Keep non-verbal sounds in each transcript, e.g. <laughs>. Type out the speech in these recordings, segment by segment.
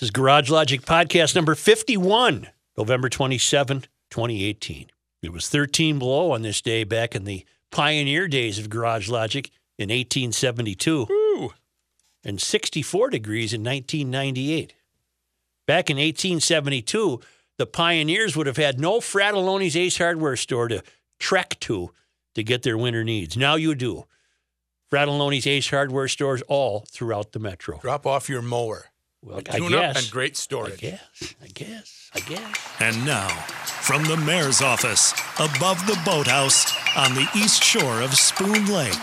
This is Garage Logic podcast number 51, November 27, 2018. It was 13 below on this day back in the pioneer days of Garage Logic in 1872 Ooh. and 64 degrees in 1998. Back in 1872, the pioneers would have had no Fratallone's Ace Hardware store to trek to to get their winter needs. Now you do. Fratallone's Ace Hardware stores all throughout the metro. Drop off your mower. Well, I Tune up guess. and great story. I guess. I guess. I guess. And now, from the mayor's office, above the boathouse on the east shore of Spoon Lake,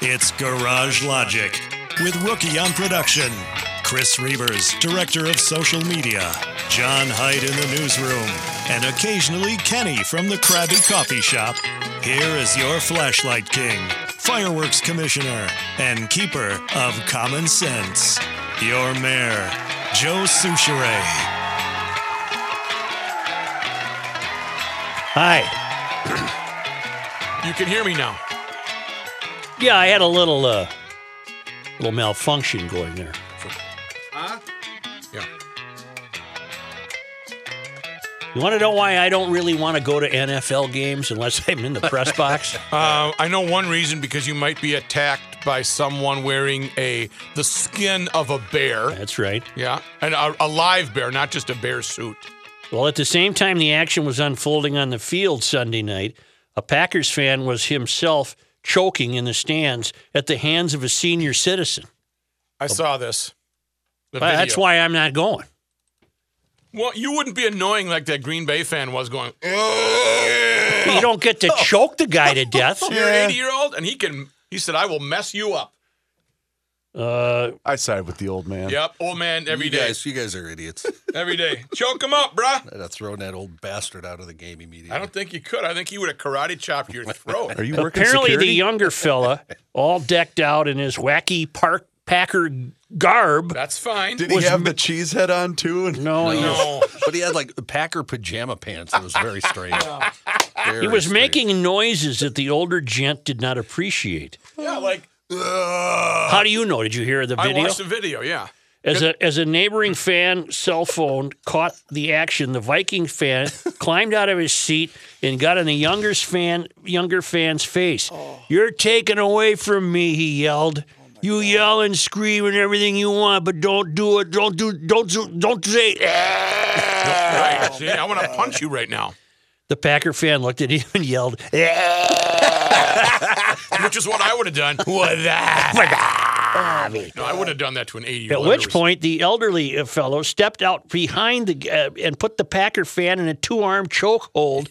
it's Garage Logic with Rookie on production, Chris Reuvers, director of social media, John Hyde in the newsroom, and occasionally Kenny from the Krabby Coffee Shop. Here is your flashlight king, fireworks commissioner, and keeper of common sense, your mayor, Joe Soucheray. Hi. You can hear me now. Yeah, I had a little uh little malfunction going there. Huh? Yeah. You want to know why I don't really want to go to NFL games unless I'm in the press box? <laughs> Uh, I know one reason because you might be attacked by someone wearing a the skin of a bear. That's right. Yeah, and a, a live bear, not just a bear suit. Well, at the same time the action was unfolding on the field Sunday night, a Packers fan was himself choking in the stands at the hands of a senior citizen. I saw this. That's why I'm not going. Well, you wouldn't be annoying like that Green Bay fan was going. You don't get to <laughs> choke the guy to death. <laughs> You're an 80 year old, and he can. He said, "I will mess you up." Uh, I side with the old man. Yep, old man, every you day, guys, you guys are idiots. <laughs> every day. Choke him up, bruh. I'd have thrown that old bastard out of the game immediately. I don't think you could. I think he would have karate chopped your throat. <laughs> Are you working Apparently, security? the younger fella, all decked out in his wacky park Packer garb. That's fine. Did he was have mi- the cheese head on too? And No, he was, no. <laughs> but he had like Packer pajama pants. It was very strange. <laughs> he Very was strange. making noises that the older gent did not appreciate. Yeah, like How do you know? Did you hear the video? I video? watched the video. Yeah. As a as a neighboring fan cell phone caught the action, the Viking fan <laughs> climbed out of his seat and got in the younger fan younger fan's face. Oh. You're taken away from me, he yelled. You yell and scream and everything you want, but don't do it. Don't do don't do, don't say. <laughs> Right. See, I want to punch you right now, The Packer fan looked at him and yelled, <laughs> <laughs> which is what I would have done. "What that?" No, I would have done that to an 80 year At which point, the elderly uh, fellow stepped out behind the uh, and put the Packer fan in a two-arm chokehold.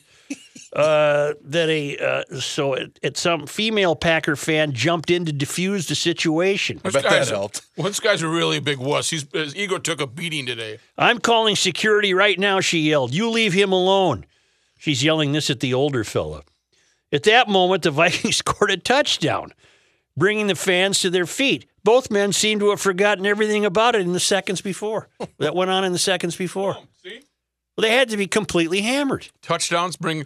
Uh, that a uh, so it, it, some female Packer fan jumped in to defuse the situation. I bet that guy's- helped. Well, this guy's a really big wuss. He's, his ego took a beating today. I'm calling security right now, she yelled. You leave him alone. She's yelling this at the older fella. At that moment, the <laughs> Vikings scored a touchdown, bringing the fans to their feet. Both men seem to have forgotten everything about it in the seconds before. <laughs> that went on in the seconds before. See? Well, they had to be completely hammered. Touchdowns bring.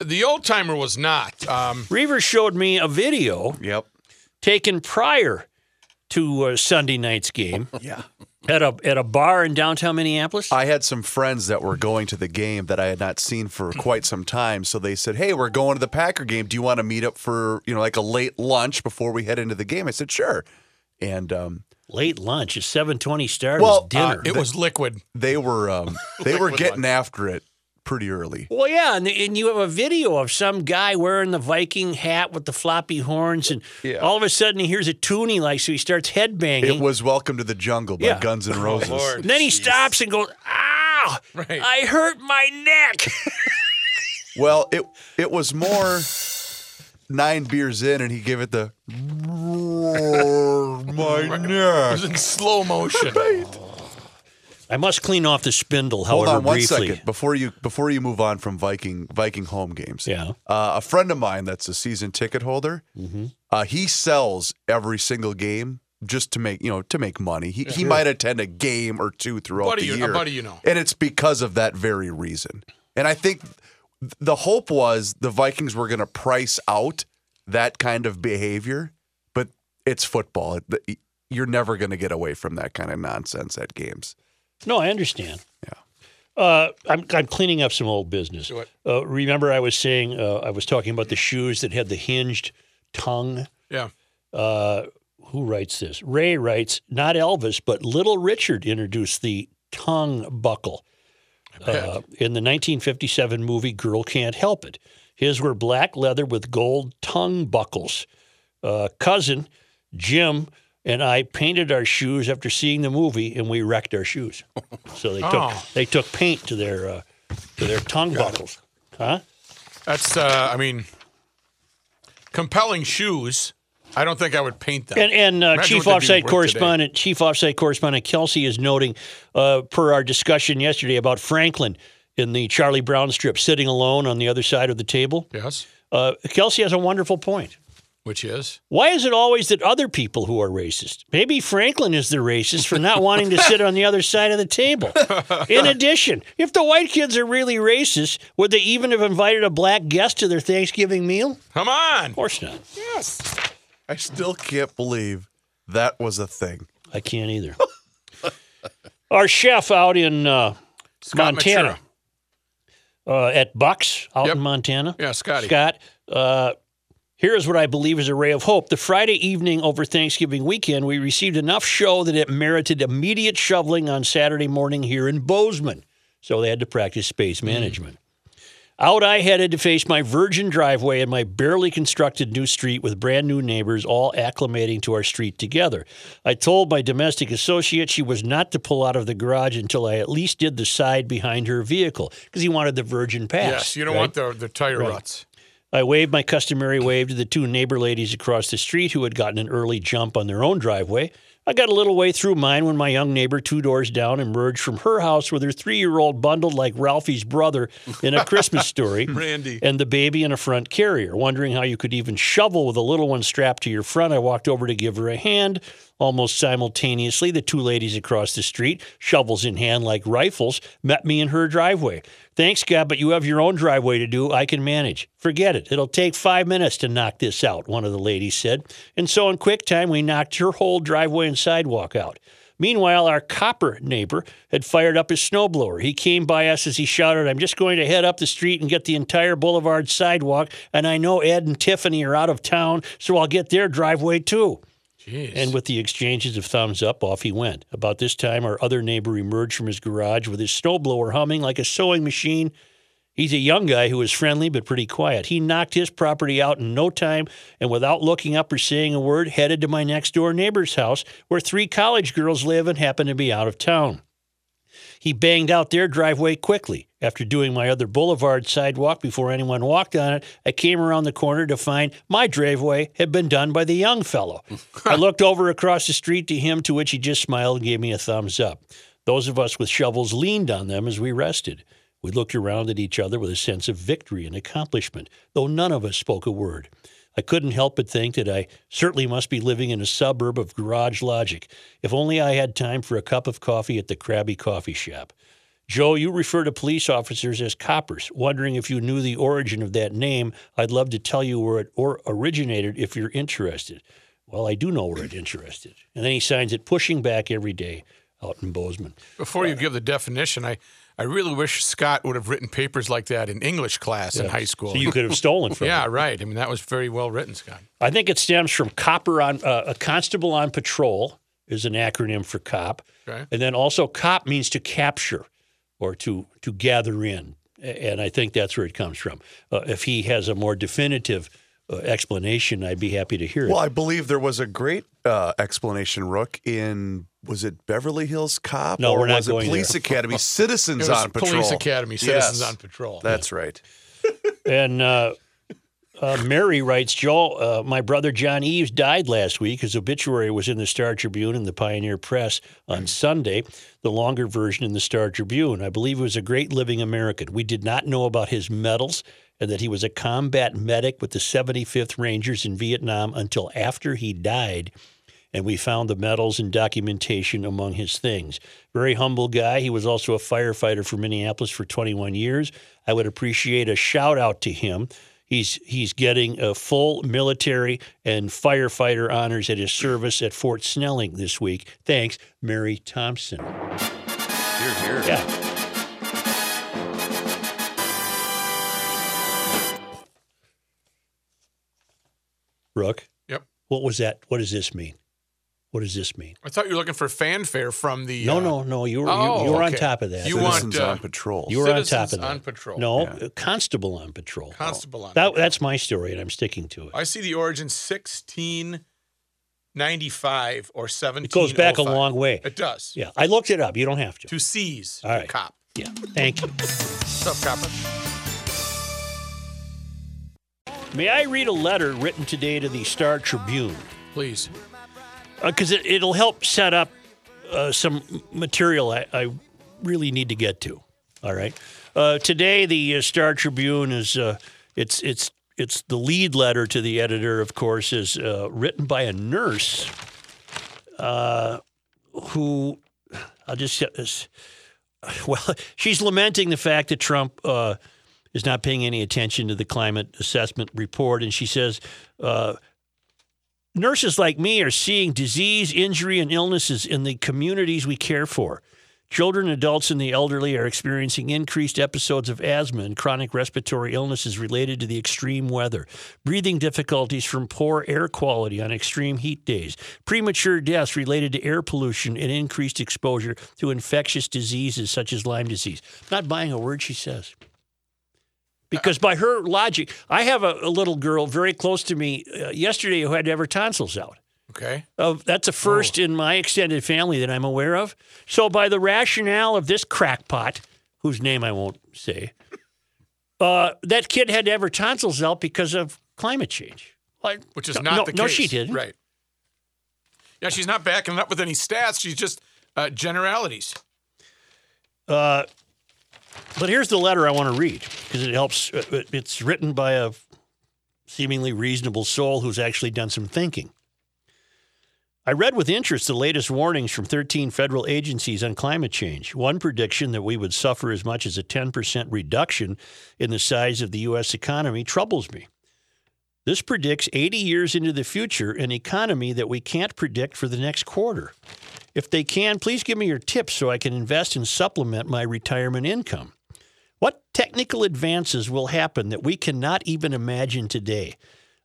The old timer was not. Um, Reaver showed me a video Yep. taken prior to uh, Sunday night's game <laughs> Yeah. at a at a bar in downtown Minneapolis. I had some friends that were going to the game that I had not seen for quite some time. So they said, Hey, we're going to the Packer game. Do you want to meet up for, you know, like a late lunch before we head into the game? I said, Sure. And um, Late lunch, a seven twenty start Well, was dinner. it was liquid. they were um, they <laughs> were getting lunch. after it pretty early. Well, yeah, and, and you have a video of some guy wearing the Viking hat with the floppy horns, and Yeah. all of a sudden he hears a tune he likes, so he starts headbanging. It was Welcome to the Jungle by Yeah. Guns N' Roses. Oh, Lord. and then he stops and goes, "Ow! Right. I hurt my neck." <laughs> Well, it it was more nine beers in, and he gave it the <laughs> my It neck. was in slow motion. <laughs> I must clean off the spindle, Hold on one briefly. second before you before you move on from Viking Viking home games. Yeah. uh, a friend of mine that's a season ticket holder. Mm-hmm. Uh, he sells every single game just to make you know to make money. He he might attend a game or two throughout Buddy the year, buddy you know. and it's because of that very reason. And I think the hope was the Vikings were going to price out that kind of behavior, but it's football. You're never going to get away from that kind of nonsense at games. No, I understand. Yeah. Uh, I'm, I'm cleaning up some old business. Do it. Uh, remember, I was saying, uh, I was talking about the shoes that had the hinged tongue. Yeah. Uh, who writes this? Ray writes, not Elvis, but Little Richard introduced the tongue buckle uh, in the 1957 movie Girl Can't Help It. His were black leather with gold tongue buckles. Uh, cousin Jim and I painted our shoes after seeing the movie, and we wrecked our shoes. So they took Oh. they took paint to their uh, to their tongue buckles. Huh? That's, uh, I mean, compelling shoes. I don't think I would paint them. And, and uh, Imagine Chief what they'd be Offsite worth Correspondent Chief Offsite Correspondent Kelsey is noting, uh, per our discussion yesterday about Franklin in the Charlie Brown strip, sitting alone on the other side of the table. Yes. Uh, Kelsey has a wonderful point. Which is? Why is it always that other people who are racist? Maybe Franklin is the racist for not wanting to sit on the other side of the table. In addition, if the white kids are really racist, would they even have invited a black guest to their Thanksgiving meal? Come on. Of course not. Yes. I still can't believe that was a thing. I can't either. <laughs> Our chef out in uh, Montana, uh, at Bucks out Yep. in Montana. Yeah, Scotty. Scott, uh, here is what I believe is a ray of hope. The Friday evening over Thanksgiving weekend, we received enough show that it merited immediate shoveling on Saturday morning here in Bozeman. So they had to practice space Mm. management. Out I headed to face my virgin driveway and my barely constructed new street with brand new neighbors all acclimating to our street together. I told my domestic associate she was not to pull out of the garage until I at least did the side behind her vehicle because he wanted the virgin pass. Yes, you don't right? want the, the tire Right. ruts. I waved my customary wave to the two neighbor ladies across the street who had gotten an early jump on their own driveway. I got a little way through mine when my young neighbor, two doors down, emerged from her house with her three year old bundled like Ralphie's brother in a Christmas story. <laughs> Randy. And the baby in a front carrier. Wondering how you could even shovel with a little one strapped to your front, I walked over to give her a hand. Almost simultaneously, the two ladies across the street, shovels in hand like rifles, met me in her driveway. Thanks, God, but you have your own driveway to do. I can manage. Forget it. It'll take five minutes to knock this out, one of the ladies said. And so, in quick time, we knocked her whole driveway and sidewalk out. Meanwhile, our copper neighbor had fired up his snowblower. He came by us as he shouted, I'm just going to head up the street and get the entire boulevard sidewalk, and I know Ed and Tiffany are out of town, so I'll get their driveway too. Jeez. And with the exchanges of thumbs up, off he went. About this time, our other neighbor emerged from his garage with his snowblower humming like a sewing machine. He's a young guy who is friendly but pretty quiet. He knocked his property out in no time and, without looking up or saying a word, headed to my next door neighbor's house where three college girls live and happen to be out of town. He banged out their driveway quickly. After doing my other boulevard sidewalk before anyone walked on it, I came around the corner to find my driveway had been done by the young fellow. <laughs> I looked over across the street to him, to which he just smiled and gave me a thumbs up. Those of us with shovels leaned on them as we rested. We looked around at each other with a sense of victory and accomplishment, though none of us spoke a word. I couldn't help but think that I certainly must be living in a suburb of garage logic. If only I had time for a cup of coffee at the Krabby Coffee Shop. Joe, you refer to police officers as coppers. Wondering if you knew the origin of that name, I'd love to tell you where it or originated if you're interested. Well, I do know where it interested. And then he signs it pushing back every day out in Bozeman. Before you uh, give the definition, I, I really wish Scott would have written papers like that in English class in high school. So you could have stolen from <laughs> yeah, right. I mean, that was very well written, Scott. I think it stems from copper on uh, a constable on patrol is an acronym for cop, Okay. and then also cop means to capture or to to gather in, and I think that's where it comes from. Uh, if he has a more definitive explanation, I'd be happy to hear it. Well, I believe there was a great uh, explanation, Rook, in was it Beverly Hills Cop No, or we're not was it going Police there. Academy <laughs> Citizens It was on Patrol? Police Academy, Citizens Yes. on Patrol. That's right. And uh, uh, Mary writes, Joel, uh, my brother John Eves died last week. His obituary was in the Star Tribune and the Pioneer Press on Sunday, the longer version in the Star Tribune. I believe he was a great living American. We did not know about his medals and that he was a combat medic with the 75th Rangers in Vietnam until after he died and we found the medals and documentation among his things. Very humble guy. He was also a firefighter for Minneapolis for 21 years. I would appreciate a shout out to him. He's he's getting a full military and firefighter honors at his service at Fort Snelling this week. Thanks, Mary Thompson. Here, here. Yeah. Rook, Yep. what was that? What does this mean? What does this mean? I thought you were looking for fanfare from the. No, uh, no, no. You were Oh, you, you were on top of that. You Citizens want, uh, on patrol. You were on top of that. on patrol. No, Yeah. constable on patrol. Constable on That, patrol. that's my story, and I'm sticking to it. I see the origin 1695 or 17. It goes back a long way. It does. Yeah, I looked it up. You don't have to. To seize All right. a cop. Yeah, thank you. What's up, copper? May I read a letter written today to the Star Tribune? Please. Because it, it'll help set up uh, some material I, I really need to get to. All right. Uh, today, the uh, Star Tribune is uh, it's it's it's the lead letter to the editor. Of course, is uh, written by a nurse uh, who I'll just <laughs> well, she's lamenting the fact that Trump uh, is not paying any attention to the climate assessment report, and she says. Uh, Nurses like me are seeing disease, injury, and illnesses in the communities we care for. Children, adults, and the elderly are experiencing increased episodes of asthma and chronic respiratory illnesses related to the extreme weather, breathing difficulties from poor air quality on extreme heat days, premature deaths related to air pollution, and increased exposure to infectious diseases such as Lyme disease. Not buying a word she says. Because by her logic, I have a, a little girl very close to me uh, yesterday who had to have her tonsils out. Okay. That's a first in my extended family that I'm aware of. So, by the rationale of this crackpot, whose name I won't say, uh, that kid had to have her tonsils out because of climate change. Like, Which is no, not no, the case. No, she didn't. Right. Yeah, she's not backing it up with any stats. She's just uh, generalities. Uh, but here's the letter I want to read because it helps. uh, It's written by a seemingly reasonable soul who's actually done some thinking. I read with interest the latest warnings from 13 federal agencies on climate change. One prediction that we would suffer as much as a 10% reduction in the size of the U.S. economy troubles me. This predicts 80 years into the future an economy that we can't predict for the next quarter. If they can, please give me your tips so I can invest and supplement my retirement income. What technical advances will happen that we cannot even imagine today?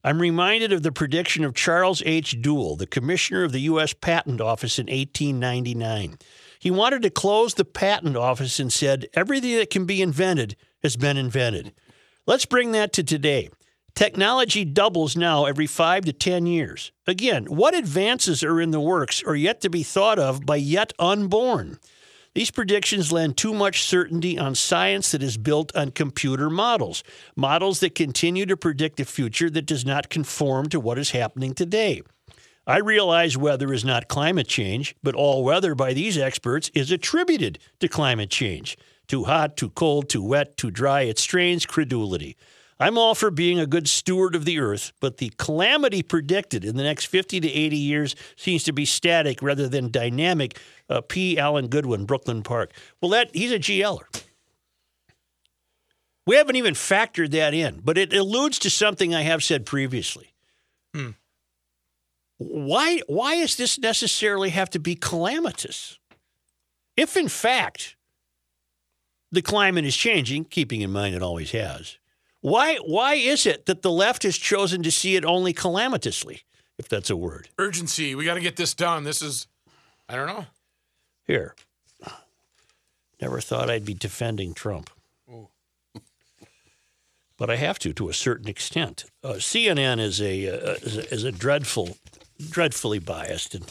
I'm reminded of the prediction of Charles H. Duell, the commissioner of the U.S. Patent Office in 1899. He wanted to close the patent office and said, Everything that can be invented has been invented. Let's bring that to today. Technology doubles now every five to 10 years. Again, what advances are in the works or yet to be thought of by yet unborn? These predictions lend too much certainty on science that is built on computer models, models that continue to predict a future that does not conform to what is happening today. I realize weather is not climate change, but all weather by these experts is attributed to climate change. Too hot, too cold, too wet, too dry, it strains credulity. I'm all for being a good steward of the earth, but the calamity predicted in the next 50 to 80 years seems to be static rather than dynamic. Uh, P. Allen Goodwin, Brooklyn Park. Well, that he's a GLer. We haven't even factored that in, but it alludes to something I have said previously. Why, why does this necessarily have to be calamitous? If, in fact, the climate is changing, keeping in mind it always has, why, why is it that the left has chosen to see it only calamitously, if that's a word? Urgency. We got to get this done. This is, I don't know. Here. Never thought I'd be defending Trump. But I have to, to a certain extent. Uh, CNN is a, uh, is a is a dreadful, dreadfully biased, and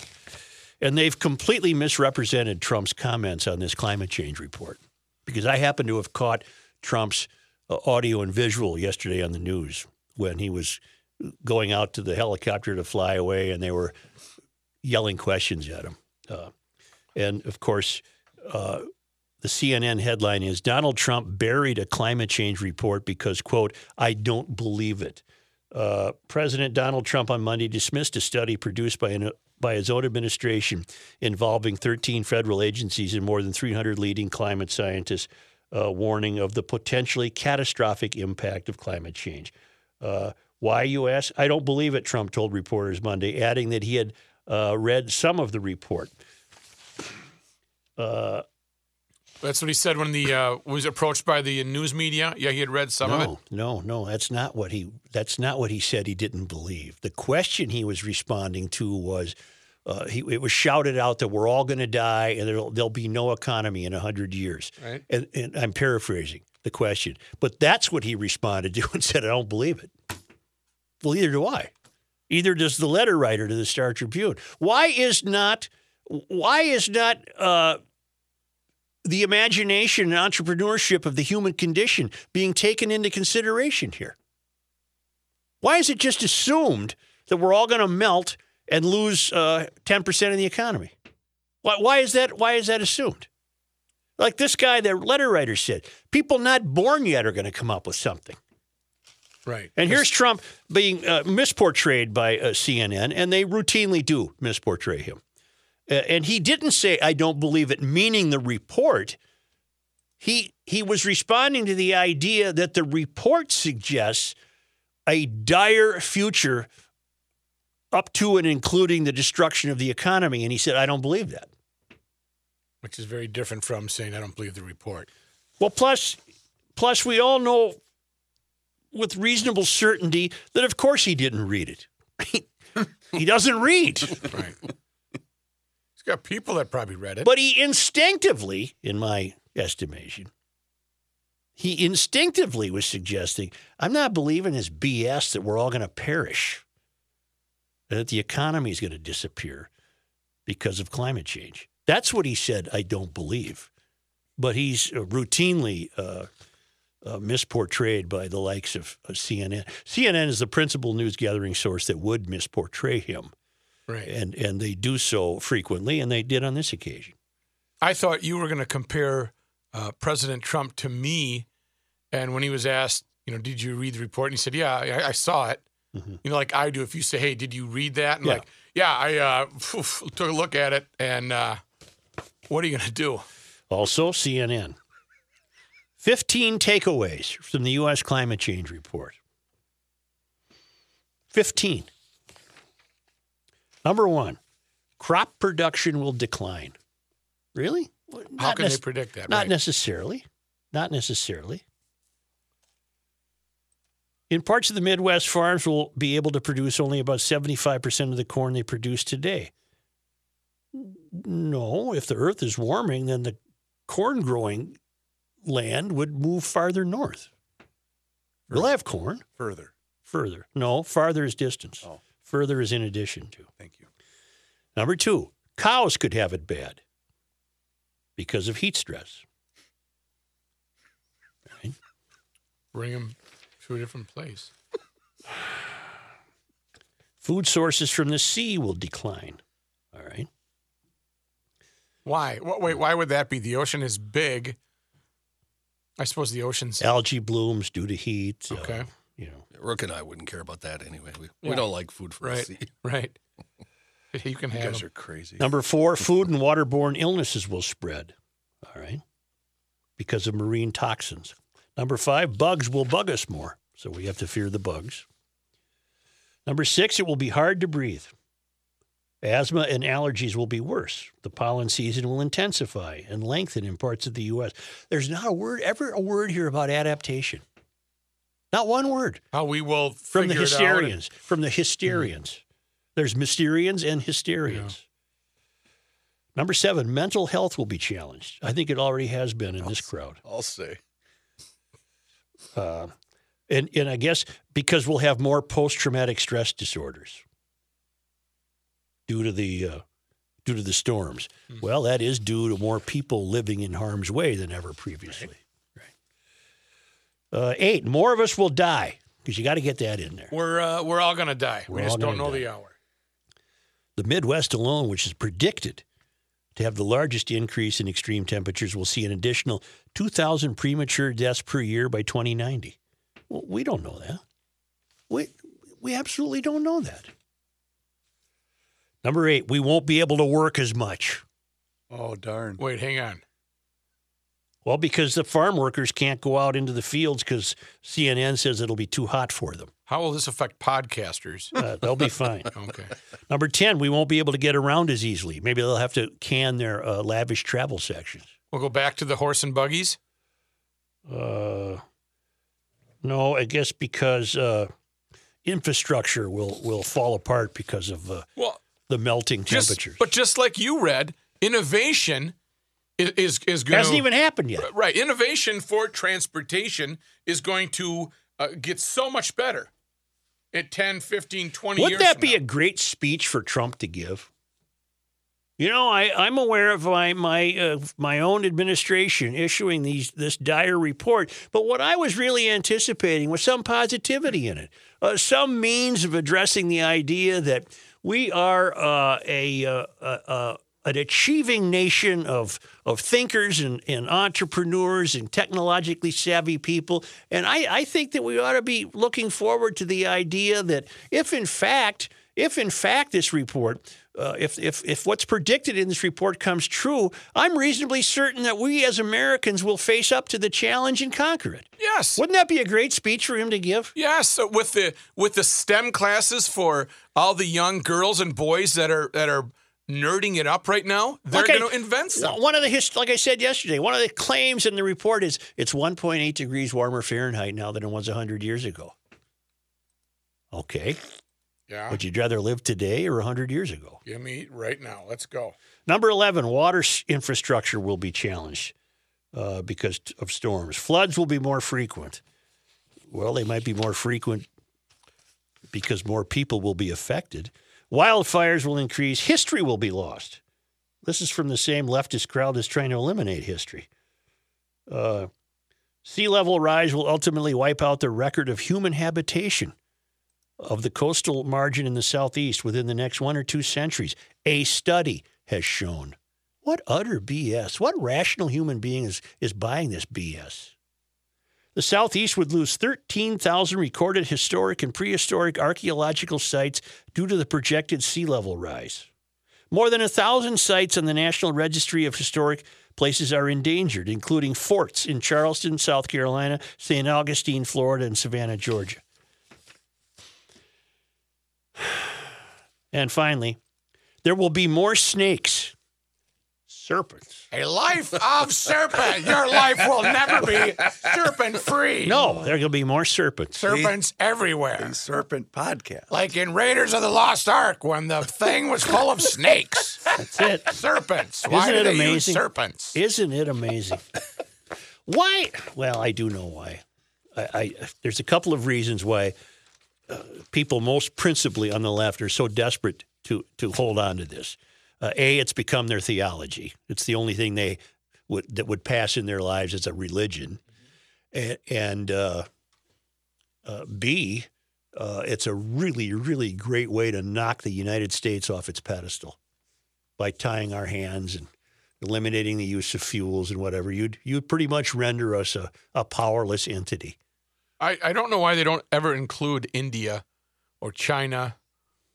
and they've completely misrepresented Trump's comments on this climate change report. Because I happen to have caught Trump's audio and visual yesterday on the news when he was going out to the helicopter to fly away, and they were yelling questions at him. Uh, and of course, uh, the CNN headline is Donald Trump buried a climate change report because, quote, I don't believe it. Uh, President Donald Trump on Monday dismissed a study produced by, an, by his own administration involving 13 federal agencies and more than 300 leading climate scientists, uh, warning of the potentially catastrophic impact of climate change. Uh, why, you ask? I don't believe it, Trump told reporters Monday, adding that he had uh, read some of the report. That's what he said when the uh, was approached by the news media. Yeah, he had read some of it. No, no, no. That's not what he. That's not what he said. He didn't believe. The question he was responding to was, uh, he, it was shouted out that we're all going to die and there'll, there'll be no economy in hundred years. Right. And, and I'm paraphrasing the question, but that's what he responded to <laughs> and said, "I don't believe it." Well, either do I. Either does the letter writer to the Star Tribune. Why is not? Why is not? Uh, the imagination and entrepreneurship of the human condition being taken into consideration here? Why is it just assumed that we're all going to melt and lose uh, 10% of the economy? Why, why, is that, why is that assumed? Like this guy, the letter writer said, people not born yet are going to come up with something. Right. And here's Trump being uh, misportrayed by uh, CNN, and they routinely do misportray him. Uh, and he didn't say, I don't believe it, meaning the report. He, he was responding to the idea that the report suggests a dire future up to and including the destruction of the economy. And he said, I don't believe that. Which is very different from saying I don't believe the report. Well, plus, plus we all know with reasonable certainty that, of course, he didn't read it. <laughs> he doesn't read. Right. He's got people that probably read it. But he instinctively, in my estimation, he instinctively was suggesting, I'm not believing his BS that we're all going to perish, that the economy is going to disappear because of climate change. That's what he said, I don't believe. But he's uh, routinely uh, uh, misportrayed by the likes of, of CNN. CNN is the principal news gathering source that would misportray him right. and and they do so frequently, and they did on this occasion. I thought you were going to compare uh, President Trump to me, and when he was asked, you know, did you read the report? And he said, yeah, I, I saw it. You know, like I do. If you say, hey, did you read that? And Yeah. like, yeah, I uh, <laughs> took a look at it, and uh, what are you going to do? Also, CNN. 15 takeaways from the U.S. climate change report. 15. Number one, crop production will decline. Really? Well, How not can they predict that? Not Right. necessarily. Not necessarily. In parts of the Midwest, farms will be able to produce only about 75% of the corn they produce today. No, if the earth is warming, then the corn growing land would move farther north. We'll have corn Further. further. No, farther is distance. Oh. Further is in addition to. Thank you. Number two, cows could have it bad because of heat stress. Bring them to a different place. <sighs> Food sources from the sea will decline. All right. Why? Wait, why would that be? The ocean is big. I suppose the ocean's Algae blooms due to heat. uh, okay. you know, Rook and I wouldn't care about that anyway. We, Yeah. we don't like food from the sea. <laughs> Right. <laughs> You can You have guys them. are crazy. Number <laughs> four, food and waterborne illnesses will spread. All right. Because of marine toxins. Number five, bugs will bug us more. So we have to fear the bugs. Number six, it will be hard to breathe. Asthma and allergies will be worse. The pollen season will intensify and lengthen in parts of the U.S. There's not a word, ever a word here about adaptation. Not one word How we will from the figure it out and- hysterians. From the hysterians. There's mysterians and hysterians. Number seven, mental health will be challenged. I think it already has been in this crowd. I'll say. Uh, and, and I guess because we'll have more post traumatic stress disorders due to the uh, due to the storms. Well, that is due to more people living in harm's way than ever previously. Right. Uh, eight, more of us will die because you got to get that in there. We're uh, we're all gonna die. We're we just don't know die. the hour. The Midwest alone, which is predicted to have the largest increase in extreme temperatures, We'll see an additional 2,000 premature deaths per year by 2090. Well, we don't know that. We, we absolutely don't know that. Number eight, we won't be able to work as much. Oh darn. Wait, hang on. Well, because the farm workers can't go out into the fields because CNN says it'll be too hot for them. How will this affect podcasters? Uh, they'll be fine. <laughs> Okay. Number 10, we won't be able to get around as easily. Maybe they'll have to can their uh, lavish travel sections. We'll go back to the horse and buggies. Uh, no, I guess because uh, infrastructure will will fall apart because of uh, Well, the melting just, temperatures. but just like you read, innovation is is, going hasn't even happened yet. right. Innovation for transportation is going to uh, get so much better at 10, 15, 20 Wouldn't years. that be now. a great speech for Trump to give? You know, I, I'm aware of my my uh, my own administration issuing these this dire report, but what I was really anticipating was some positivity in it, uh, some means of addressing the idea that we are uh, a, uh, uh, uh, an achieving nation of of thinkers and, and entrepreneurs and technologically savvy people, and I, I think that we ought to be looking forward to the idea that if in fact if in fact this report, uh, if, if, if what's predicted in this report comes true, I'm reasonably certain that we as Americans will face up to the challenge and conquer it. Yes. Wouldn't that be a great speech for him to give? Yes, with the with the STEM classes for all the young girls and boys that are that are nerding it up right now, they're Okay. going to invent something. One of the hist- like I said yesterday, one of the claims in the report is it's 1.8 degrees warmer Fahrenheit now than it was 100 years ago. Okay, Yeah, would you rather live today or 100 years ago? give me right now. Let's go. Number 11, water infrastructure will be challenged uh, because of storms. Floods will be more frequent. Well, they might be more frequent because more people will be affected. Wildfires will increase. History will be lost. This is from the same leftist crowd that's trying to eliminate history. Uh, sea level rise will ultimately wipe out the record of human habitation of the coastal margin in the southeast within the next one or two centuries. A study has shown. What utter BS. What rational human being is, is buying this BS? The southeast would lose 13,000 recorded historic and prehistoric archaeological sites due to the projected sea level rise. More than a thousand sites on the National Registry of Historic Places are endangered, including forts in Charleston, South Carolina, St. Augustine, Florida, and Savannah, Georgia. <sighs> And finally, there will be more snakes, serpents. A life of serpent. Your life will never be serpent free. No, there will be more serpents. serpents everywhere. Serpent podcast. Like in Raiders of the Lost Ark when the thing was full of snakes. That's it. serpents. Why Isn't do it they use amazing? serpents? Isn't it amazing? Why? Well, I do know why. I, I there's a couple of reasons why uh, people, most principally on the left, are so desperate to to hold on to this. Uh, a, it's become their theology. It's the only thing they would that would pass in their lives as a religion, and, and uh, uh, B, uh, it's a really, really great way to knock the United States off its pedestal by tying our hands and eliminating the use of fuels and whatever. You'd you'd pretty much render us a, a powerless entity. I, I don't know why they don't ever include India or China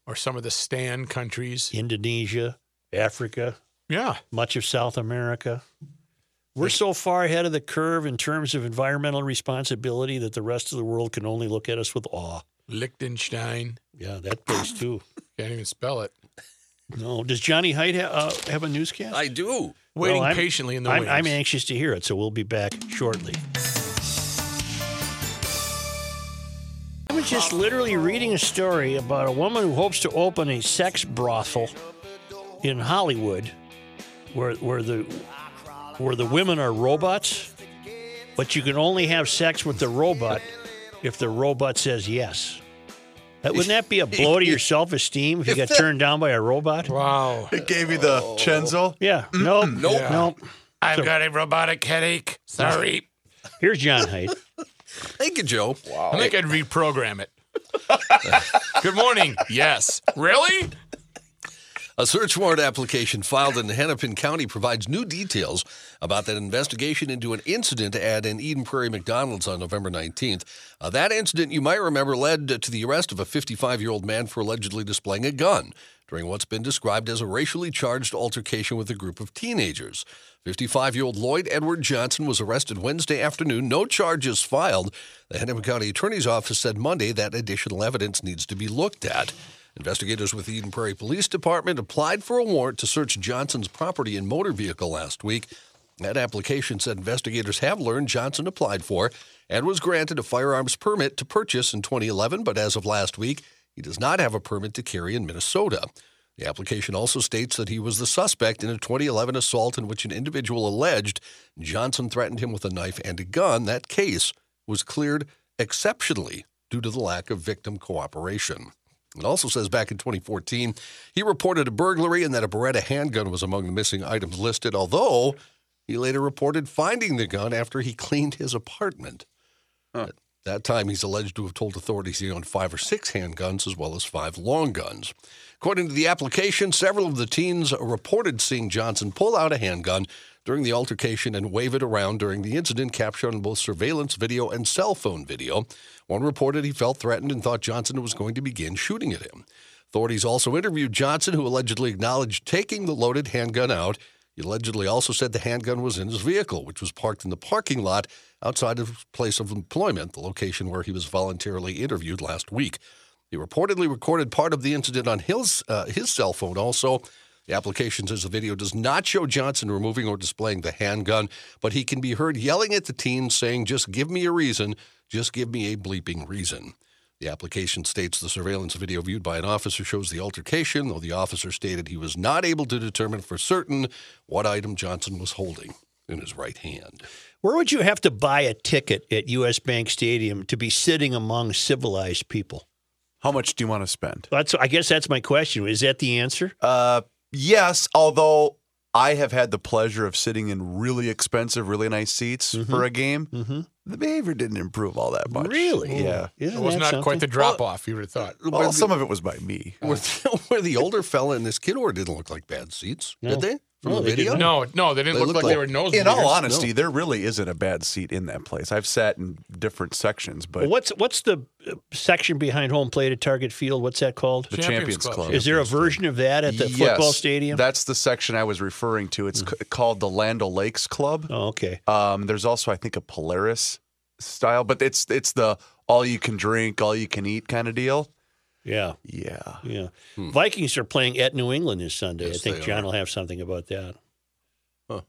or some of the Stan countries. Indonesia, Africa, Yeah. much of South America. We're so far ahead of the curve in terms of environmental responsibility that the rest of the world can only look at us with awe. Liechtenstein. Yeah, that place too. <coughs> Can't even spell it. No, does Johnny Height ha- uh, have a newscast? I do. Waiting Well, I'm- patiently in the I'm, wings. I'm anxious to hear it, so we'll be back shortly. I was just literally reading a story about a woman who hopes to open a sex brothel in Hollywood, where where the where the women are robots, but you can only have sex with the robot if the robot says yes. That, wouldn't that be a blow to your <laughs> self esteem if you got turned down by a robot? wow. It gave you the Chenzo. Yeah. Nope. Nope. Yeah. Nope. I've got a robotic headache. Sorry. <laughs> Here's John Height. Thank you, Joe. Wow. I think I'd reprogram it. <laughs> Good morning. Yes. Really? A search warrant application filed in Hennepin County provides new details about that investigation into an incident at an Eden Prairie McDonald's on November 19th. Uh, that incident, you might remember, led to the arrest of a 55 year old man for allegedly displaying a gun during what's been described as a racially charged altercation with a group of teenagers. 55 year old Lloyd Edward Johnson was arrested Wednesday afternoon. No charges filed. The Hennepin County Attorney's Office said Monday that additional evidence needs to be looked at. Investigators with the Eden Prairie Police Department applied for a warrant to search Johnson's property and motor vehicle last week. That application said investigators have learned Johnson applied for and was granted a firearms permit to purchase in 2011, but as of last week, he does not have a permit to carry in Minnesota. The application also states that he was the suspect in a 2011 assault in which an individual alleged Johnson threatened him with a knife and a gun. That case was cleared exceptionally due to the lack of victim cooperation. It also says back in 2014, he reported a burglary and that a Beretta handgun was among the missing items listed, although he later reported finding the gun after he cleaned his apartment. At that time, he's alleged to have told authorities he owned five or six handguns as well as five long guns. According to the application, several of the teens reported seeing Johnson pull out a handgun during the altercation and wave it around during the incident captured on both surveillance video and cell phone video. One reported he felt threatened and thought Johnson was going to begin shooting at him. Authorities also interviewed Johnson, who allegedly acknowledged taking the loaded handgun out. He allegedly also said the handgun was in his vehicle, which was parked in the parking lot outside of his place of employment, the location where he was voluntarily interviewed last week. He reportedly recorded part of the incident on his, uh, his cell phone also. The application says the video does not show Johnson removing or displaying the handgun, but he can be heard yelling at the teens saying, Just give me a reason, just give me a bleeping reason. The application states the surveillance video viewed by an officer shows the altercation, though the officer stated he was not able to determine for certain what item Johnson was holding in his right hand. Where would you have to buy a ticket at U.S. Bank Stadium to be sitting among civilized people? How much do you want to spend? That's. I guess that's my question. Is that the answer? Uh, yes, although I have had the pleasure of sitting in really expensive, really nice seats for a game. Mm-hmm. The behavior didn't improve all that much. Really? Yeah. Isn't It was that not quite the drop off you would have thought. Well, Where some of it was by me. the, <laughs> where, the, older fella and this kid were didn't look like bad seats, No. did they? From No, the video? No, no, they didn't They look look like, like- they were nose In all bleeders. honesty, there really isn't a bad seat in that place. I've sat in different sections, but Well, what's what's the uh, section behind home plate at Target Field? What's that called? the Champions Champions, Club. Club. Is there a version of that at the Yes, football stadium? That's the section I was referring to. It's c- called the Lando Lakes Club. oh, okay. Um, there's also, I think, a Polaris style, but it's it's the all you can drink, all you can eat kind of deal. Yeah, Yeah. yeah. Vikings are playing at New England this Sunday. Hmm. Yes, I think John are. will have something about that. Oh.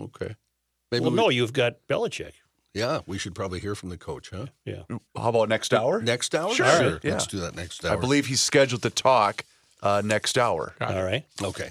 Okay. Maybe well, we, no, you've got Belichick. yeah, we should probably hear from the coach, huh? Yeah. How about next hour? Next hour? Sure. Sure. Yeah. Let's do that next hour. I believe he's scheduled to talk uh, next hour. All right. Okay.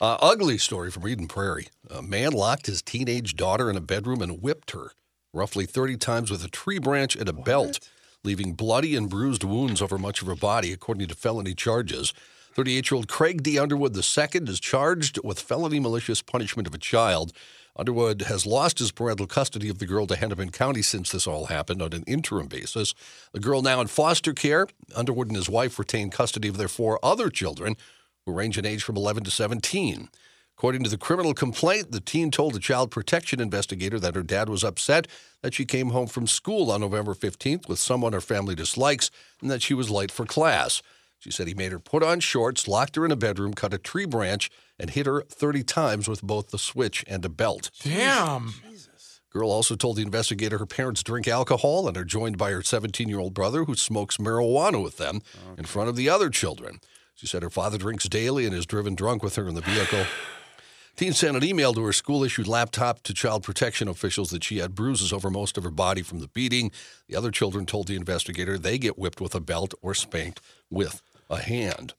Uh, ugly story from Eden Prairie. A man locked his teenage daughter in a bedroom and whipped her roughly 30 times with a tree branch and a belt, leaving bloody and bruised wounds over much of her body, according to felony charges. 38 year old Craig D. Underwood II is charged with felony malicious punishment of a child. Underwood has lost his parental custody of the girl to Hennepin County since this all happened on an interim basis. The girl now in foster care. Underwood and his wife retain custody of their four other children, who range in age from 11 to 17. According to the criminal complaint, the teen told a child protection investigator that her dad was upset that she came home from school on November 15th with someone her family dislikes and that she was late for class. She said he made her put on shorts, locked her in a bedroom, cut a tree branch, and hit her 30 times with both the switch and a belt. Damn. Jesus. Girl also told the investigator her parents drink alcohol and are joined by her 17 year old brother who smokes marijuana with them in front of the other children. She said her father drinks daily and is driven drunk with her in the vehicle. <sighs> <sighs> <sighs> Teen sent an email to her school issued laptop to child protection officials that she had bruises over most of her body from the beating. The other children told the investigator they get whipped with a belt or spanked with a hand.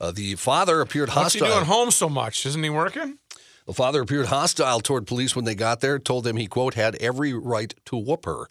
Uh, the father appeared hostile. What's he doing home so much? Isn't he working? The father appeared hostile toward police when they got there, told them he, quote, had every right to whoop her.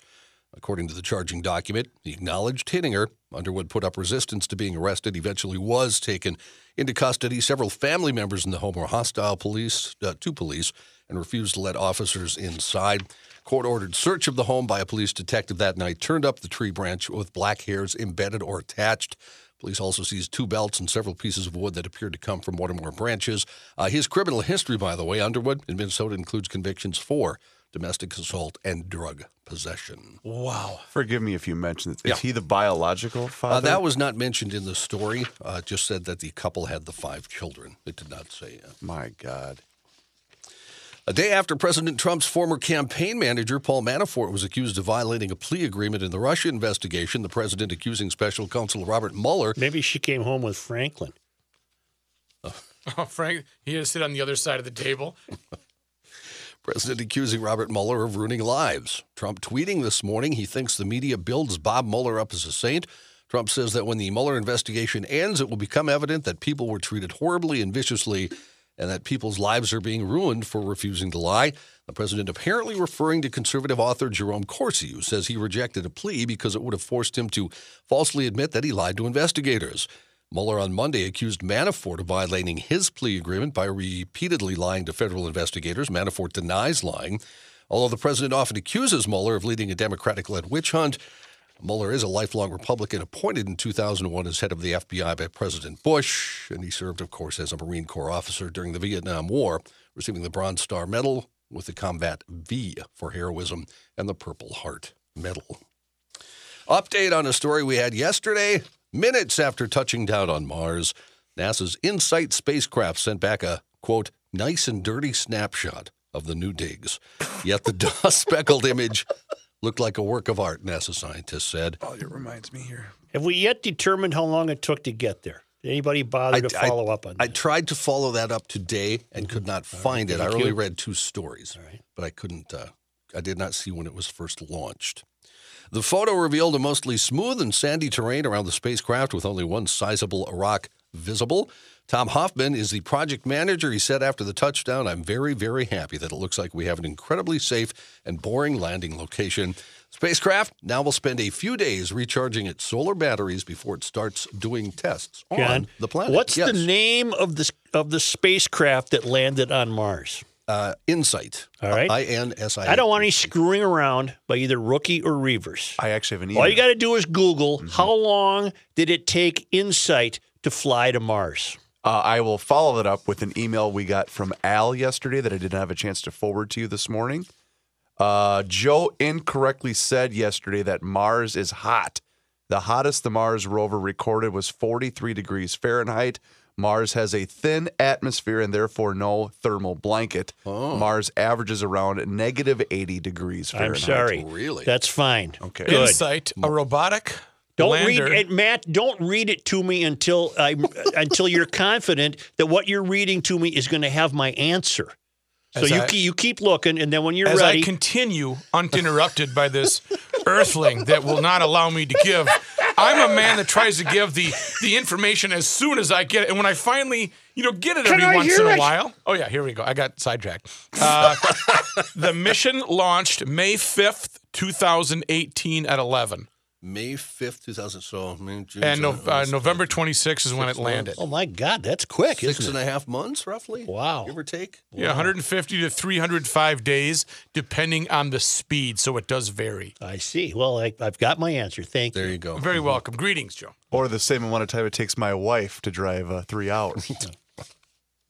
According to the charging document, he acknowledged hitting her. Underwood put up resistance to being arrested, eventually was taken into custody. Several family members in the home were hostile police uh, to police and refused to let officers inside. Court ordered search of the home by a police detective that night, turned up the tree branch with black hairs embedded or attached. Police also seized two belts and several pieces of wood that appeared to come from one or more branches. Uh, his criminal history, by the way, Underwood in Minnesota includes convictions for domestic assault and drug possession. Wow. Forgive me if you mentioned this. Is Yeah. he the biological father? Uh, that was not mentioned in the story. Uh, it just said that the couple had the five children. It did not say. Uh, My God. A day after President Trump's former campaign manager, Paul Manafort, was accused of violating a plea agreement in the Russia investigation, the president accusing special counsel Robert Mueller Maybe she came home with Franklin. <laughs> Oh, Frank, he had to sit on the other side of the table. <laughs> President accusing Robert Mueller of ruining lives. Trump tweeting this morning he thinks the media builds Bob Mueller up as a saint. Trump says that when the Mueller investigation ends, it will become evident that people were treated horribly and viciously and that people's lives are being ruined for refusing to lie. The president apparently referring to conservative author Jerome Corsi, who says he rejected a plea because it would have forced him to falsely admit that he lied to investigators. Mueller on Monday accused Manafort of violating his plea agreement by repeatedly lying to federal investigators. Manafort denies lying. Although the president often accuses Mueller of leading a Democratic led witch hunt, Mueller is a lifelong Republican appointed in 2001 as head of the FBI by President Bush, and he served, of course, as a Marine Corps officer during the Vietnam War, receiving the Bronze Star Medal with the Combat V for heroism and the Purple Heart Medal. Update on a story we had yesterday. Minutes after touching down on Mars, NASA's InSight spacecraft sent back a, quote, nice and dirty snapshot of the new digs. Yet the <laughs> dust speckled image looked like a work of art, NASA scientists said. Oh, it reminds me here. Have we yet determined how long it took to get there? Did anybody bother to follow up on that? I tried to follow that up today and could not find it. I only you. read two stories, All right. but I couldn't. Uh, I did not see when it was first launched. The photo revealed a mostly smooth and sandy terrain around the spacecraft with only one sizable rock visible. Tom Hoffman is the project manager. He said after the touchdown, I'm very, very happy that it looks like we have an incredibly safe and boring landing location. Spacecraft now will spend a few days recharging its solar batteries before it starts doing tests John, on the planet. What's Yes. the name of the of the spacecraft that landed on Mars? Uh, Insight. All right. I N S I. I don't want any screwing around by either Rookie or Reuvers. I actually have an email. All you got to do is Google how long did it take Insight to fly to Mars? Uh, I will follow that up with an email we got from Al yesterday that I didn't have a chance to forward to you this morning. Uh, Joe incorrectly said yesterday that Mars is hot. The hottest the Mars rover recorded was 43 degrees Fahrenheit. Mars has a thin atmosphere and therefore no thermal blanket. Oh. Mars averages around negative 80 degrees I'm Fahrenheit. sorry. Really? That's fine. Okay. Good. Insight, a robotic Don't lander. read it, Matt. Don't read it to me until I <laughs> until you're confident that what you're reading to me is going to have my answer. So As you I- keep, you keep looking, and then when you're ready. As ready, I continue uninterrupted by this earthling that will not allow me to give, I'm a man that tries to give the the information as soon as I get it, and when I finally, you know, get it Can every I once in a it? while. Oh yeah, here we go. I got sidetracked. Uh, <laughs> the mission launched May 5th, 2018 at 11, May fifth, two thousand. So May, June, and no, uh, November 26th is when it landed. oh my God, that's quick, six isn't and it? a half months, roughly. Wow. give or take. Yeah, 150 to 305 days, depending on the speed. So it does vary. I see. Well, I, I've got my answer. Thank There you. There you go. Very welcome. Greetings, Joe. Or the same amount of time it takes my wife to drive uh, three hours. <laughs>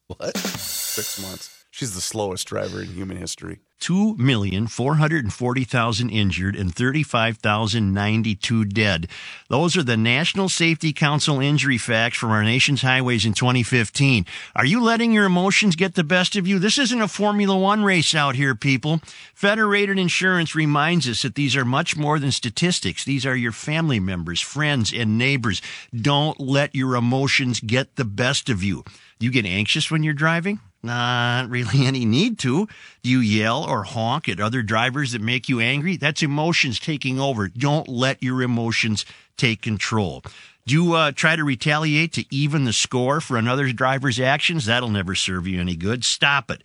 What? Six months. She's the slowest driver in human history. 2,440,000 injured and 35,092 dead. Those are the National Safety Council injury facts from our nation's highways in 2015. Are you letting your emotions get the best of you? This isn't a Formula One race out here, people. Federated Insurance reminds us that these are much more than statistics. These are your family members, friends, and neighbors. Don't let your emotions get the best of you. You get anxious when you're driving? Not really <laughs> any need to. Do you yell or honk at other drivers that make you angry? That's emotions taking over. Don't let your emotions take control. Do you uh, try to retaliate to even the score for another driver's actions? That'll never serve you any good. Stop it.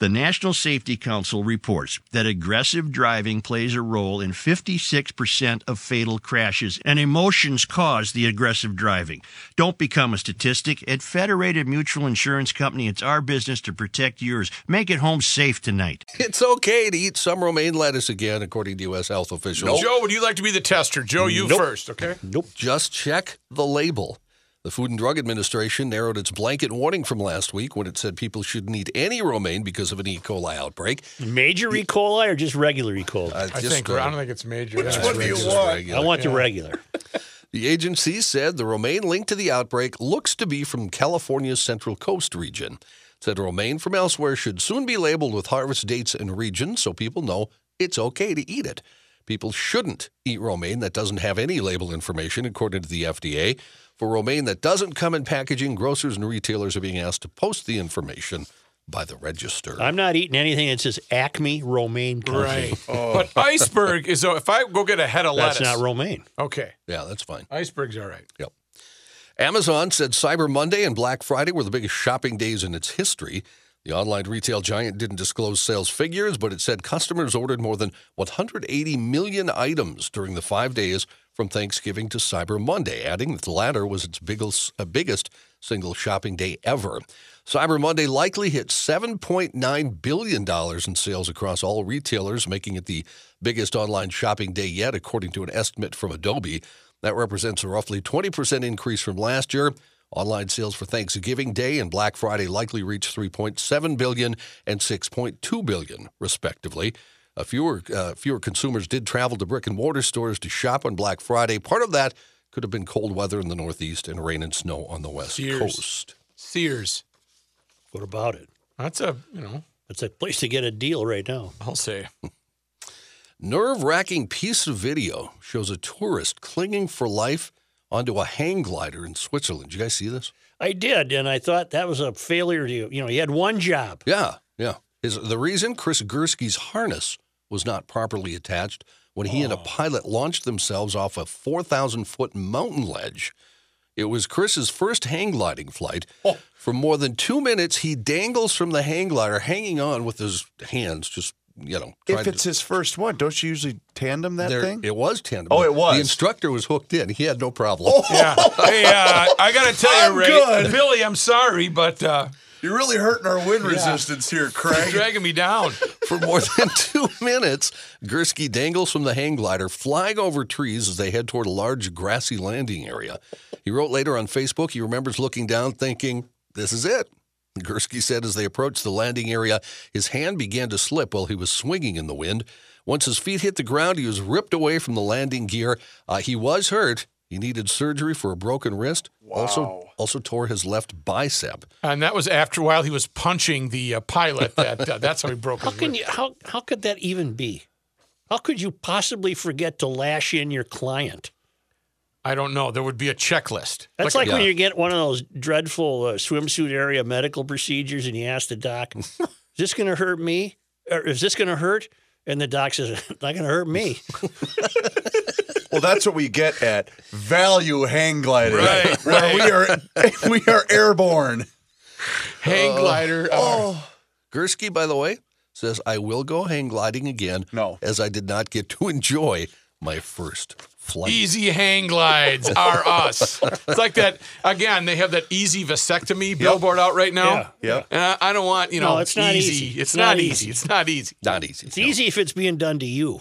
The National Safety Council reports that aggressive driving plays a role in 56% of fatal crashes, and emotions cause the aggressive driving. Don't become a statistic. At Federated Mutual Insurance Company, it's our business to protect yours. Make it home safe tonight. It's okay to eat some romaine lettuce again, according to U.S. health officials. Joe, would you like to be the tester? Joe, you Nope. first, okay? Nope. Just check the label. The Food and Drug Administration narrowed its blanket warning from last week when it said people shouldn't eat any romaine because of an E. coli outbreak. Major E. coli or just regular E. coli? Uh, I just, think uh, I don't think it's major. just That's regular. regular. I want the regular. <laughs> The agency said the romaine linked to the outbreak looks to be from California's Central Coast region. It said romaine from elsewhere should soon be labeled with harvest dates and region so people know it's okay to eat it. People shouldn't eat romaine that doesn't have any label information, according to the FDA. For romaine that doesn't come in packaging, grocers and retailers are being asked to post the information by the register. I'm not eating anything that says Acme Romaine Company. Right. <laughs> Oh. But iceberg is so if I go get a head of That's lettuce. not romaine. okay. yeah, that's fine. Iceberg's all right. Yep. Amazon said Cyber Monday and Black Friday were the biggest shopping days in its history. The online retail giant didn't disclose sales figures, but it said customers ordered more than 180 million items during the five days from Thanksgiving to Cyber Monday, adding that the latter was its biggest, uh, biggest single shopping day ever. Cyber Monday likely hit $7.9 billion in sales across all retailers, making it the biggest online shopping day yet, according to an estimate from Adobe. That represents a roughly 20% increase from last year. Online sales for Thanksgiving Day and Black Friday likely reached 3.7 billion and 6.2 billion, respectively. Uh, fewer uh, fewer consumers did travel to brick and mortar stores to shop on Black Friday. Part of that could have been cold weather in the Northeast and rain and snow on the West Sears. Coast. Sears. What about it? That's a you know, It's a place to get a deal right now. I'll say. <laughs> Nerve wracking piece of video shows a tourist clinging for life onto a hang glider in Switzerland. Did you guys see this? I did, and I thought that was a failure. To you know, he had one job. Yeah, yeah. His, the reason Chris Gursky's harness was not properly attached when he and a pilot launched themselves off a 4,000 foot mountain ledge. It was Chris's first hang gliding flight. For more than two minutes, he dangles from the hang glider, hanging on with his hands, just, you know. If it's to, his first one, don't you usually tandem that there- thing? It was tandem. Oh, it was. The instructor was hooked in. He had no problem. Yeah. hey, uh, I got to tell I'm you, Ray, good. Billy, I'm sorry, but uh, You're really hurting our wind resistance here, you're Craig. dragging me down. <laughs> For more than two minutes, Gursky dangles from the hang glider, flying over trees as they head toward a large grassy landing area. He wrote later on Facebook he remembers looking down thinking, This is it. Gursky said as they approached the landing area, his hand began to slip while he was swinging in the wind. Once his feet hit the ground, he was ripped away from the landing gear. Uh, he was hurt. He needed surgery for a broken wrist. Also, also tore his left bicep. And that was after a while he was punching the uh, pilot. <laughs> That uh, that's how he broke How his can rib. you? How how could that even be? How could you possibly forget to lash in your client? I don't know. There would be a checklist. That's like, when Yeah. you get one of those dreadful uh, swimsuit area medical procedures, and you ask the doc, <laughs> "Is this going to hurt me? Or is this going to hurt?" And the doc says, "Not going to hurt me." <laughs> Well, that's what we get at value hang gliding, Right, <laughs> where we are <laughs> we are airborne. hang glider. uh, Gursky, by the way, says, I will go hang gliding again. No. As I did not get to enjoy my first flight. Easy hang glides are <laughs> us. It's like that again. They have that easy vasectomy billboard out right now. Yeah. Yep. And I, I don't want you know. No, it's not easy. It's, It's not, not easy. easy. It's not easy. Not easy. It's easy if it's being done to you.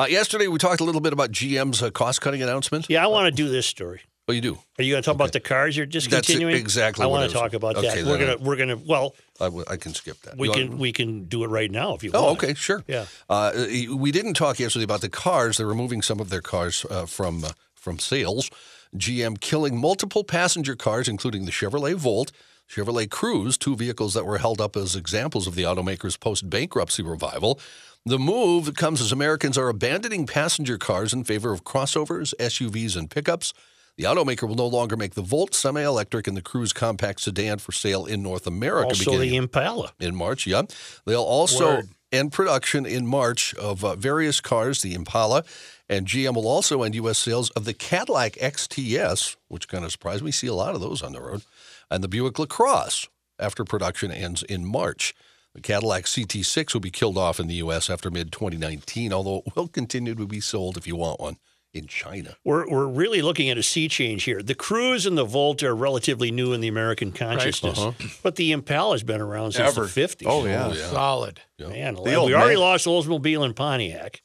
Uh, yesterday, we talked a little bit about GM's uh, cost cutting announcement. Yeah, I want to do this story. Oh, you do? Are you going to talk about the cars you're discontinuing? exactly I want to talk about Okay, that. We're gonna we're gonna well, I, w- I can skip that. we You can we can do it right now if you want to. Oh, want. okay, sure. Yeah. Uh, we didn't talk yesterday about the cars. They're removing some of their cars uh, from uh, from sales. GM killing multiple passenger cars, including the Chevrolet Volt, Chevrolet Cruze, two vehicles that were held up as examples of the automaker's post bankruptcy revival. The move comes as Americans are abandoning passenger cars in favor of crossovers, SUVs, and pickups. The automaker will no longer make the Volt semi electric and the Cruze compact sedan for sale in North America. Also the Impala. in March. Yeah, they'll also Word. end production in March of uh, various cars, the Impala, and GM will also end U.S. sales of the Cadillac XTS, which kind of surprised me. See a lot of those on the road, and the Buick LaCrosse after production ends in March. The Cadillac CT6 will be killed off in the U.S. after mid 2019, although it will continue to be sold if you want one in China. We're we're really looking at a sea change here. The Cruze and the Volt are relatively new in the American consciousness, uh-huh. but the Impala's been around since Ever. the fifties. Oh yeah. Oh, Solid. man! The we already man. lost Oldsmobile and Pontiac.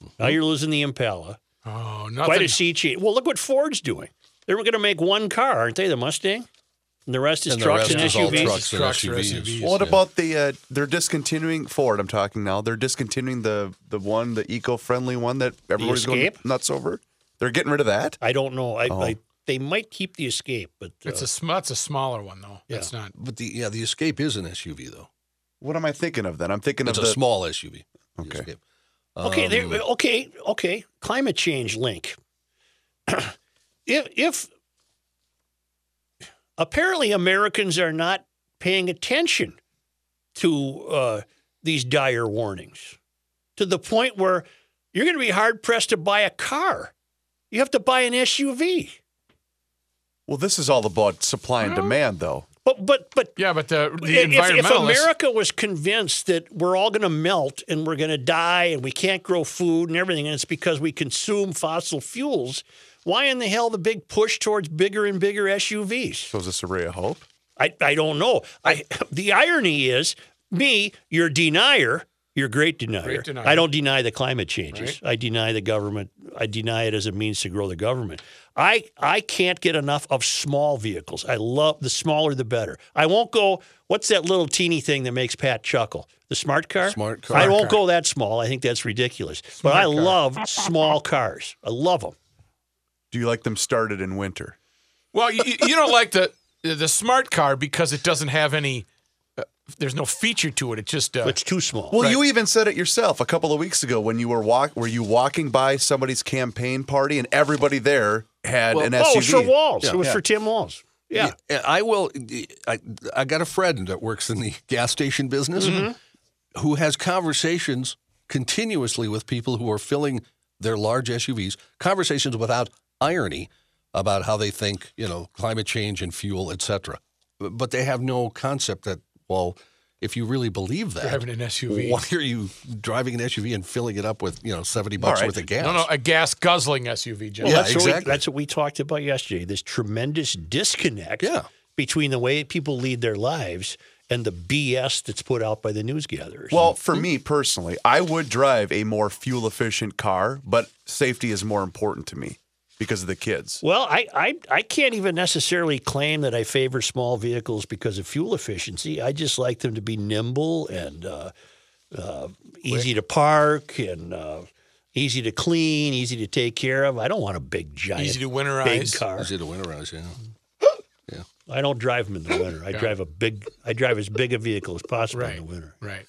Now mm-hmm. you're losing the Impala. Oh, Quite a sea change. Well, look what Ford's doing. They're going to make one car, aren't they? The Mustang, and the rest is And the trucks rest and is all SUVs. trucks and Trucks SUVs. SUVs. What Yeah. about the? Uh, they're discontinuing Ford. I'm talking now. They're discontinuing the the one, the eco-friendly one that everybody's going Escape? nuts over. They're getting rid of that. I don't know. I, Oh. I they might keep the Escape, but uh, It's a sm- it's a smaller one though. Yeah. It's not. But the yeah, the Escape is an SUV though. What am I thinking of then? I'm thinking It's of a the. small SUV. Okay. Escape. Okay, Um, there, okay, okay. Climate change link. <clears throat> if if apparently Americans are not paying attention to uh, these dire warnings to the point where you're going to be hard pressed to buy a car. You have to buy an SUV. Well, this is all about supply and demand, though. But but but Yeah, but the, the if, if. America was convinced that we're all going to melt and we're going to die and we can't grow food and everything, and it's because we consume fossil fuels, why in the hell the big push towards bigger and bigger SUVs? So is this a ray of hope? I, I don't know. I <laughs> the irony is me, you're a denier. You're a great denier. Great denier. I don't deny the climate changes. I deny the government. I deny it as a means to grow the government. I I can't get enough of small vehicles. I love the smaller the better. I won't go. What's that little teeny thing that makes Pat chuckle? The smart car. Smart car. I won't go that small. I think that's ridiculous. but I love small cars. I love them. Do you like them started in winter? Well, you, you don't like the the smart car because it doesn't have any. Uh, there's no feature to it. It's just. Uh, It's too small. Well, you even said it yourself a couple of weeks ago when you were walk. Were you walking by somebody's campaign party and everybody there had an SUV? oh, it was for Walz. Yeah. It was Yeah. for Tim Walz. Yeah. Yeah, I will. I, I got a friend that works in the gas station business Mm-hmm. who has conversations continuously with people who are filling their large SUVs, conversations without irony about how they think, you know, climate change and fuel, et cetera. But they have no concept that, well, if you really believe that, Driving an SUV. why are you driving an SUV and filling it up with, you know, 70 bucks right. worth of gas? no, no, a gas guzzling SUV. Jim. Well, Yeah, that's What we, exactly. that's what we talked about yesterday. This tremendous disconnect Yeah. between the way people lead their lives and the BS that's put out by the news gatherers. Well, for me personally, I would drive a more fuel efficient car, but safety is more important to me because of the kids. well, I, I I can't even necessarily claim that I favor small vehicles because of fuel efficiency. I just like them to be nimble and uh, uh, easy to park and uh, easy to clean, easy to take care of. I don't want a big giant, Easy to big winterize. car. Is it a winterize? Yeah. I don't drive them in the winter. I drive a big. I drive as big a vehicle as possible Right. in the winter. Right.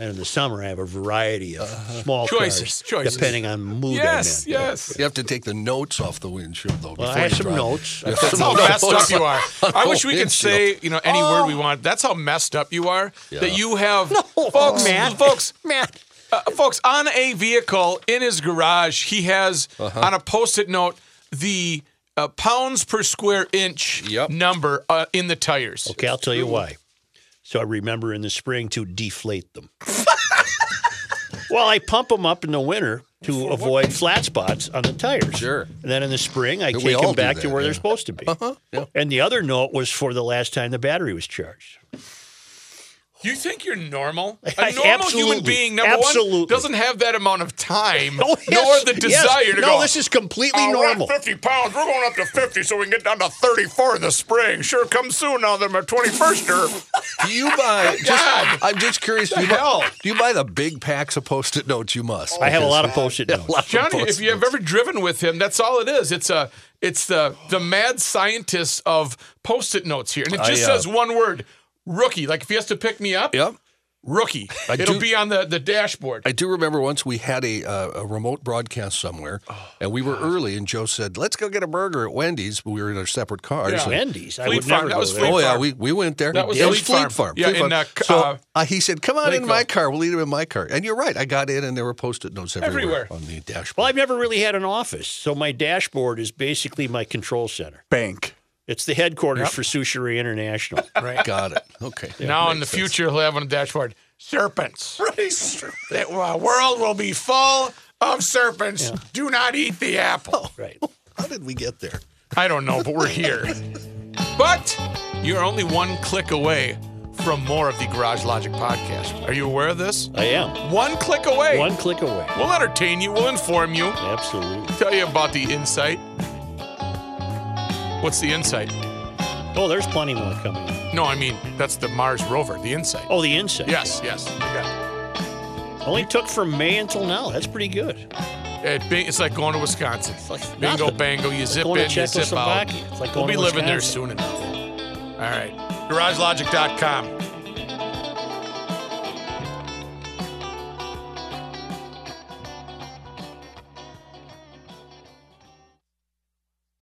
And in the summer, I have a variety of small Choices, cars, choices. depending on mood Yes, I'm in. yes. You have to take the notes off the windshield, though. Well, I have you some drive. notes. I Yeah. put That's some how No, messed up you are. <laughs> I wish we could say, you know, any word we want. That's how messed up you are. That you have, folks, Matt. folks, <laughs> Matt. uh, folks, on a vehicle in his garage, he has Uh-huh. on a post-it note the uh, pounds per square inch Yep. number uh, in the tires. Okay, I'll tell you why. So I remember in the spring to deflate them. <laughs> well, I pump them up in the winter to avoid flat spots on the tires. Sure. And then in the spring, I We take them back that, to where yeah. they're supposed to be. Uh-huh. Yeah. And the other note was for the last time the battery was charged. You think you're normal? <laughs> A I- normal human absolutely. being, number Absolutely. one, doesn't have that amount of time, <laughs> Oh, yes, nor the yes. desire to no, go. No, this is completely "Oh, we're at normal. 50 pounds. We're going up to 50 so we can get down to 34 in the spring. Sure, come soon now that I'm a 21st. Do you buy? <laughs> God. Just, I'm just curious. Do you, buy, do you buy the big packs of post-it notes? You must. I have a lot of post-it notes. Johnny, if you have ever driven with him, that's all it is. It's a it's the the mad scientist of post-it notes here. And it I, just uh, says one word. Rookie. Like if he has to pick me up, Yep. rookie. I It'll do- be on the, the dashboard. I do remember once we had a uh, a remote broadcast somewhere, Oh, and we were early, and Joe said, "Let's go get a burger at Wendy's." But we were in our separate cars. Yeah. Wendy's. I Fleet would Farm, never that was there. Fleet oh yeah, we, we went there. That was it was Fleet Fleet Farm. Farm. Yeah, Fleet in, Farm. uh, so uh, he said, "Come on in my car. We'll eat them in my car." And you're right. I got in, and there were post-it notes everywhere, Everywhere. on the dashboard. Well, I've never really had an office, so my dashboard is basically my control center. Bank. It's the headquarters for Soucheray International. <laughs> right. got it. Okay. now in the sense. future, he'll have on the dashboard serpents. <laughs> The uh, world will be full of serpents. Do not eat the apple. right. <laughs> How did we get there? I don't know, but we're here. but you're only one click away from more of the Garage Logic podcast. Are you aware of this? I am. One click away. One click away. We'll entertain you. We'll inform you. Absolutely. Tell you about the insight. What's the insight? Oh, there's plenty more coming. No, I mean that's the Mars rover. The insight. Oh, the Insight. Yes, yes. Got Only took from May until now. That's pretty good. it. It It's like going to Wisconsin. like Bingo, nothing. bango. You zip going to in, you zip out. It's like We'll be living there soon enough. All right. GarageLogic.com.